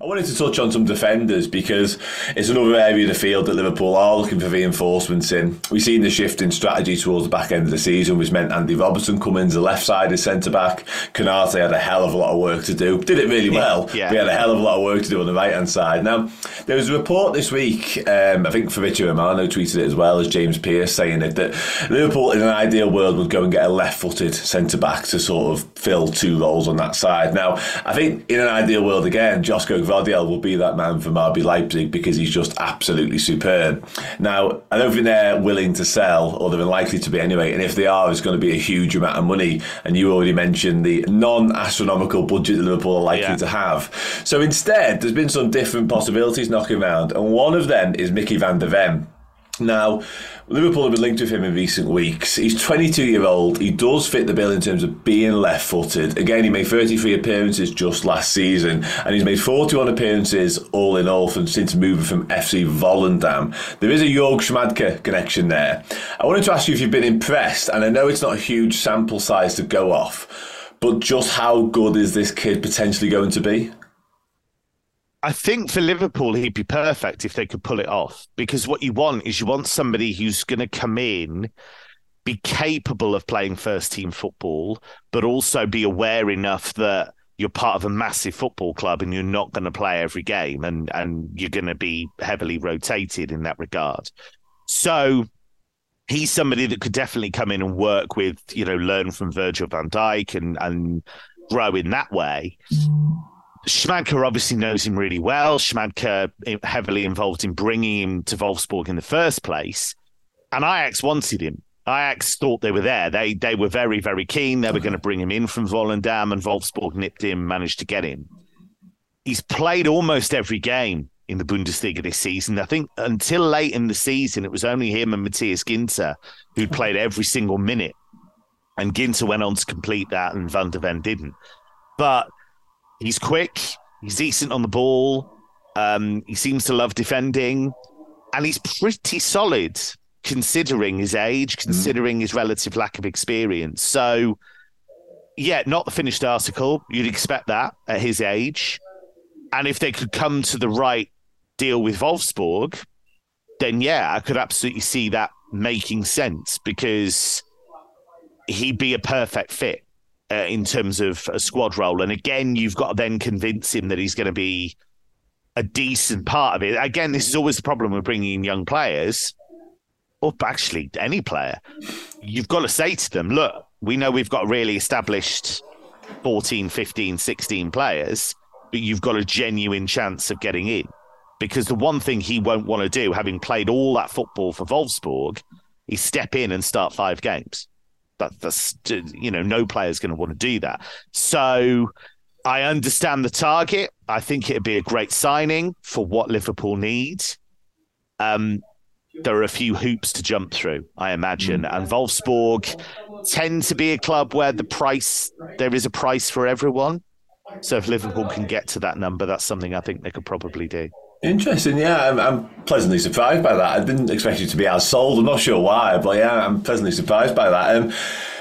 I wanted to touch on some defenders because it's another area of the field that Liverpool are looking for reinforcements in. We've seen the shift in strategy towards the back end of the season, which meant Andy Robertson coming as the left sided centre back. Konate had a hell of a lot of work to do. Did it really well. Yeah. We had a hell of a lot of work to do on the right hand side. Now, there was a report this week, um, I think Fabrizio Romano tweeted it as well as James Pearce, saying it, that Liverpool in an ideal world would go and get a left footed centre back to sort of fill two roles on that side. Now, I think in an ideal world, again, Josko Gvardiol will be that man for RB Leipzig because he's just absolutely superb. Now, I don't think they're willing to sell, or they're unlikely to be anyway. And if they are, it's going to be a huge amount of money. And you already mentioned the non astronomical budget that Liverpool are likely yeah. to have. So instead, there's been some different possibilities knocking around. And one of them is Micky van de Ven. Now, Liverpool have been linked with him in recent weeks. He's 22 year old. He does fit the bill in terms of being left footed. Again, he made 33 appearances just last season, and he's made 41 appearances all in all from, since moving from FC Volendam. There is a Jörg Schmadtke connection there. I wanted to ask you if you've been impressed, and I know it's not a huge sample size to go off, but just how good is this kid potentially going to be? I think for Liverpool, he'd be perfect if they could pull it off because what you want is you want somebody who's going to come in, be capable of playing first team football, but also be aware enough that you're part of a massive football club and you're not going to play every game and, and you're going to be heavily rotated in that regard. So he's somebody that could definitely come in and work with, you know, learn from Virgil van Dijk and, and grow in that way. Schmadtke obviously knows him really well. Schmadtke eh, heavily involved in bringing him to Wolfsburg in the first place. And Ajax wanted him. Ajax thought they were there. They they were very, very keen. They were going to bring him in from Volendam, and Wolfsburg nipped him, managed to get him. He's played almost every game in the Bundesliga this season. I think until late in the season, it was only him and Matthias Ginter who'd played every single minute. And Ginter went on to complete that, and Van de Ven didn't. But He's quick. He's decent on the ball. Um, he seems to love defending, and he's pretty solid considering his age, mm. considering mm. his relative lack of experience. So, yeah, not the finished article. You'd expect that at his age. And if they could come to the right deal with Wolfsburg, then yeah, I could absolutely see that making sense because he'd be a perfect fit uh, in terms of a squad role. And again, you've got to then convince him that he's going to be a decent part of it. Again, this is always the problem with bringing in young players, or actually any player. You've got to say to them, look, we know we've got really established 14, 15, 16 players, but you've got a genuine chance of getting in. Because the one thing he won't want to do, having played all that football for Wolfsburg, is step in and start five games that, that's you know no player's going to want to do that. So I understand the target. I think it'd be a great signing for what Liverpool need. Um, there are a few hoops to jump through, I imagine, mm. and Wolfsburg tend to be a club where the price there is a price for everyone. So if Liverpool can get to that number, that's something I think they could probably do. Interesting, yeah. I'm, I'm, pleasantly surprised by that. I didn't expect you to be as sold. I'm not sure why, but yeah, I'm pleasantly surprised by that. Um,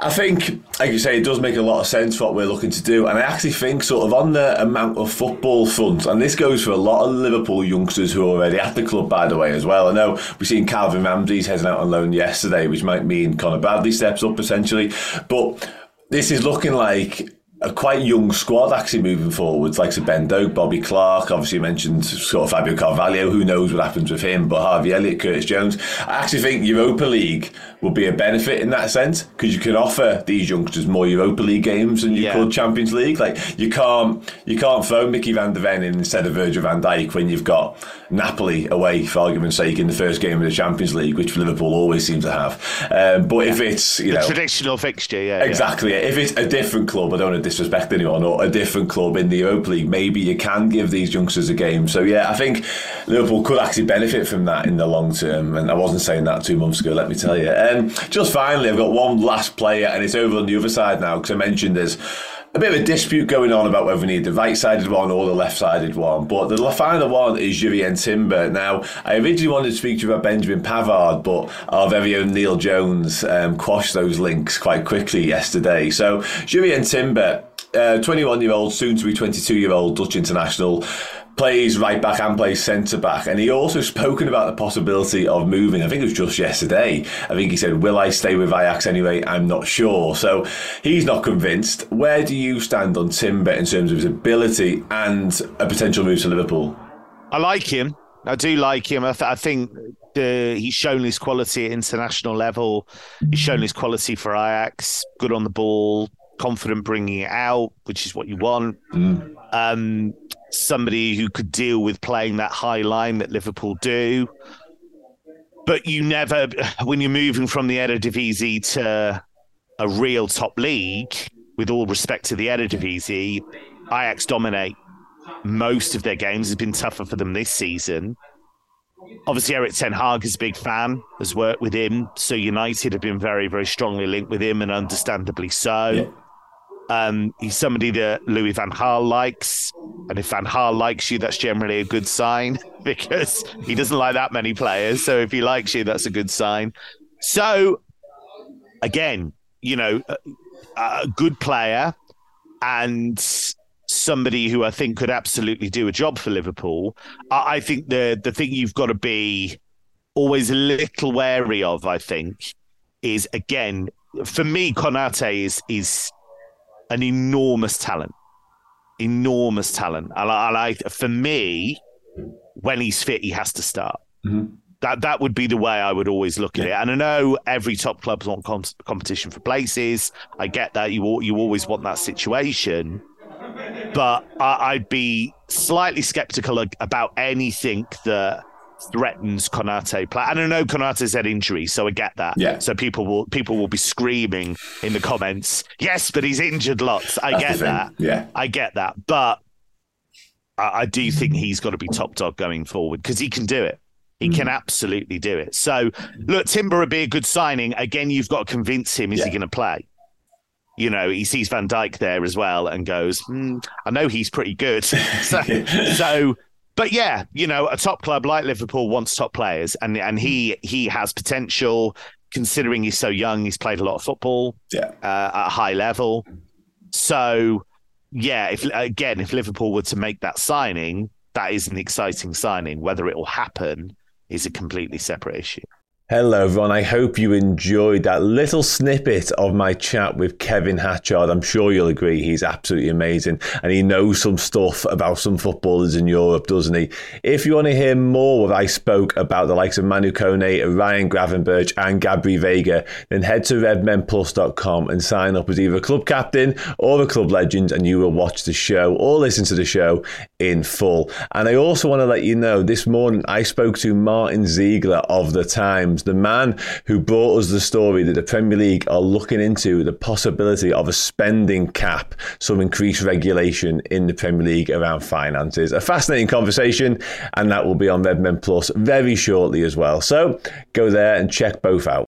I think, like you say, it does make a lot of sense what we're looking to do. And I actually think, sort of, on the amount of football front, and this goes for a lot of Liverpool youngsters who are already at the club, by the way, as well. I know we've seen Calvin Ramsey's heading out on loan yesterday, which might mean Conor Bradley steps up essentially. But this is looking like a quite young squad actually moving forwards, like Ben Doak, Bobby Clark. Obviously, you mentioned sort of Fabio Carvalho. Who knows what happens with him? But Harvey Elliott, Curtis Jones. I actually think Europa League will be a benefit in that sense because you can offer these youngsters more Europa League games than you yeah. could Champions League. Like you can't you can't throw Micky van de Ven in instead of Virgil van Dijk when you've got Napoli away, for argument's sake, in the first game of the Champions League, which Liverpool always seem to have. Um, but yeah. if it's you the know traditional fixture, yeah, exactly. Yeah. If it's a different club, I don't to disrespect anyone, or a different club in the Europa League, maybe you can give these youngsters a game. So yeah, I think Liverpool could actually benefit from that in the long term. And I wasn't saying that two months ago, let me tell you. And um, just finally, I've got one last player, and it's over on the other side now because I mentioned there's a bit of a dispute going on about whether we need the right-sided one or the left-sided one. But the final one is Jurrien Timber. Now, I originally wanted to speak to you about Benjamin Pavard, but our very own Neil Jones um, quashed those links quite quickly yesterday. So Jurrien Timber, 21-year-old, uh, soon to be 22-year-old Dutch international plays right back and plays centre back. And he also spoken about the possibility of moving. I think it was just yesterday. I think he said, Will I stay with Ajax anyway? I'm not sure. So he's not convinced. Where do you stand on Timber in terms of his ability and a potential move to Liverpool? I like him. I do like him. I, th- I think he's shown his quality at international level. He's shown his quality for Ajax. Good on the ball, confident bringing it out, which is what you want. Mm. Um, somebody who could deal with playing that high line that Liverpool do. But you never, when you're moving from the Eredivisie to a real top league, with all respect to the Eredivisie, Ajax dominate most of their games. It's been tougher for them this season. Obviously, Erik Ten Hag is a big fan, has worked with him. So United have been very, very strongly linked with him, and understandably so. Yeah. Um, he's somebody that Louis Van Gaal likes, and if Van Gaal likes you, that's generally a good sign because he doesn't like that many players. So if he likes you, that's a good sign. So again, you know, a, a good player and somebody who I think could absolutely do a job for Liverpool. I, I think the the thing you've got to be always a little wary of, I think, is again for me, Konate is is an enormous talent, enormous talent. I, I, for me, when he's fit, he has to start. Mm-hmm. That that would be the way I would always look at yeah. it. And I know every top clubs want com- competition for places. I get that you you always want that situation, but I, I'd be slightly skeptical about anything that threatens Konate play. And I know Konate's had injury, so I get that. Yeah. So people will people will be screaming in the comments, yes, but he's injured lots. I That's get that. Yeah. I get that. But I, I do think he's got to be top dog going forward because he can do it. He mm. can absolutely do it. So look, Timber would be a good signing. Again, you've got to convince him, is yeah. he going to play? you know, he sees Van Dijk there as well and goes, mm, I know he's pretty good. so, so but yeah, you know, a top club like Liverpool wants top players, and and he he has potential. Considering he's so young, he's played a lot of football yeah. uh, at a high level. So, yeah, if again, if Liverpool were to make that signing, that is an exciting signing. Whether it will happen is a completely separate issue. Hello, everyone. I hope you enjoyed that little snippet of my chat with Kevin Hatchard. I'm sure you'll agree he's absolutely amazing and he knows some stuff about some footballers in Europe, doesn't he? If you want to hear more what I spoke about the likes of Manu Kone, Ryan Gravenberch, and Gabri Veiga, then head to redmenplus.com and sign up as either a club captain or a club legend, and you will watch the show or listen to the show in full. And I also want to let you know this morning I spoke to Martin Ziegler of the Times the man who brought us the story that the Premier League are looking into the possibility of a spending cap, some increased regulation in the Premier League around finances. A fascinating conversation, and that will be on Redmen Plus very shortly as well. So go there and check both out.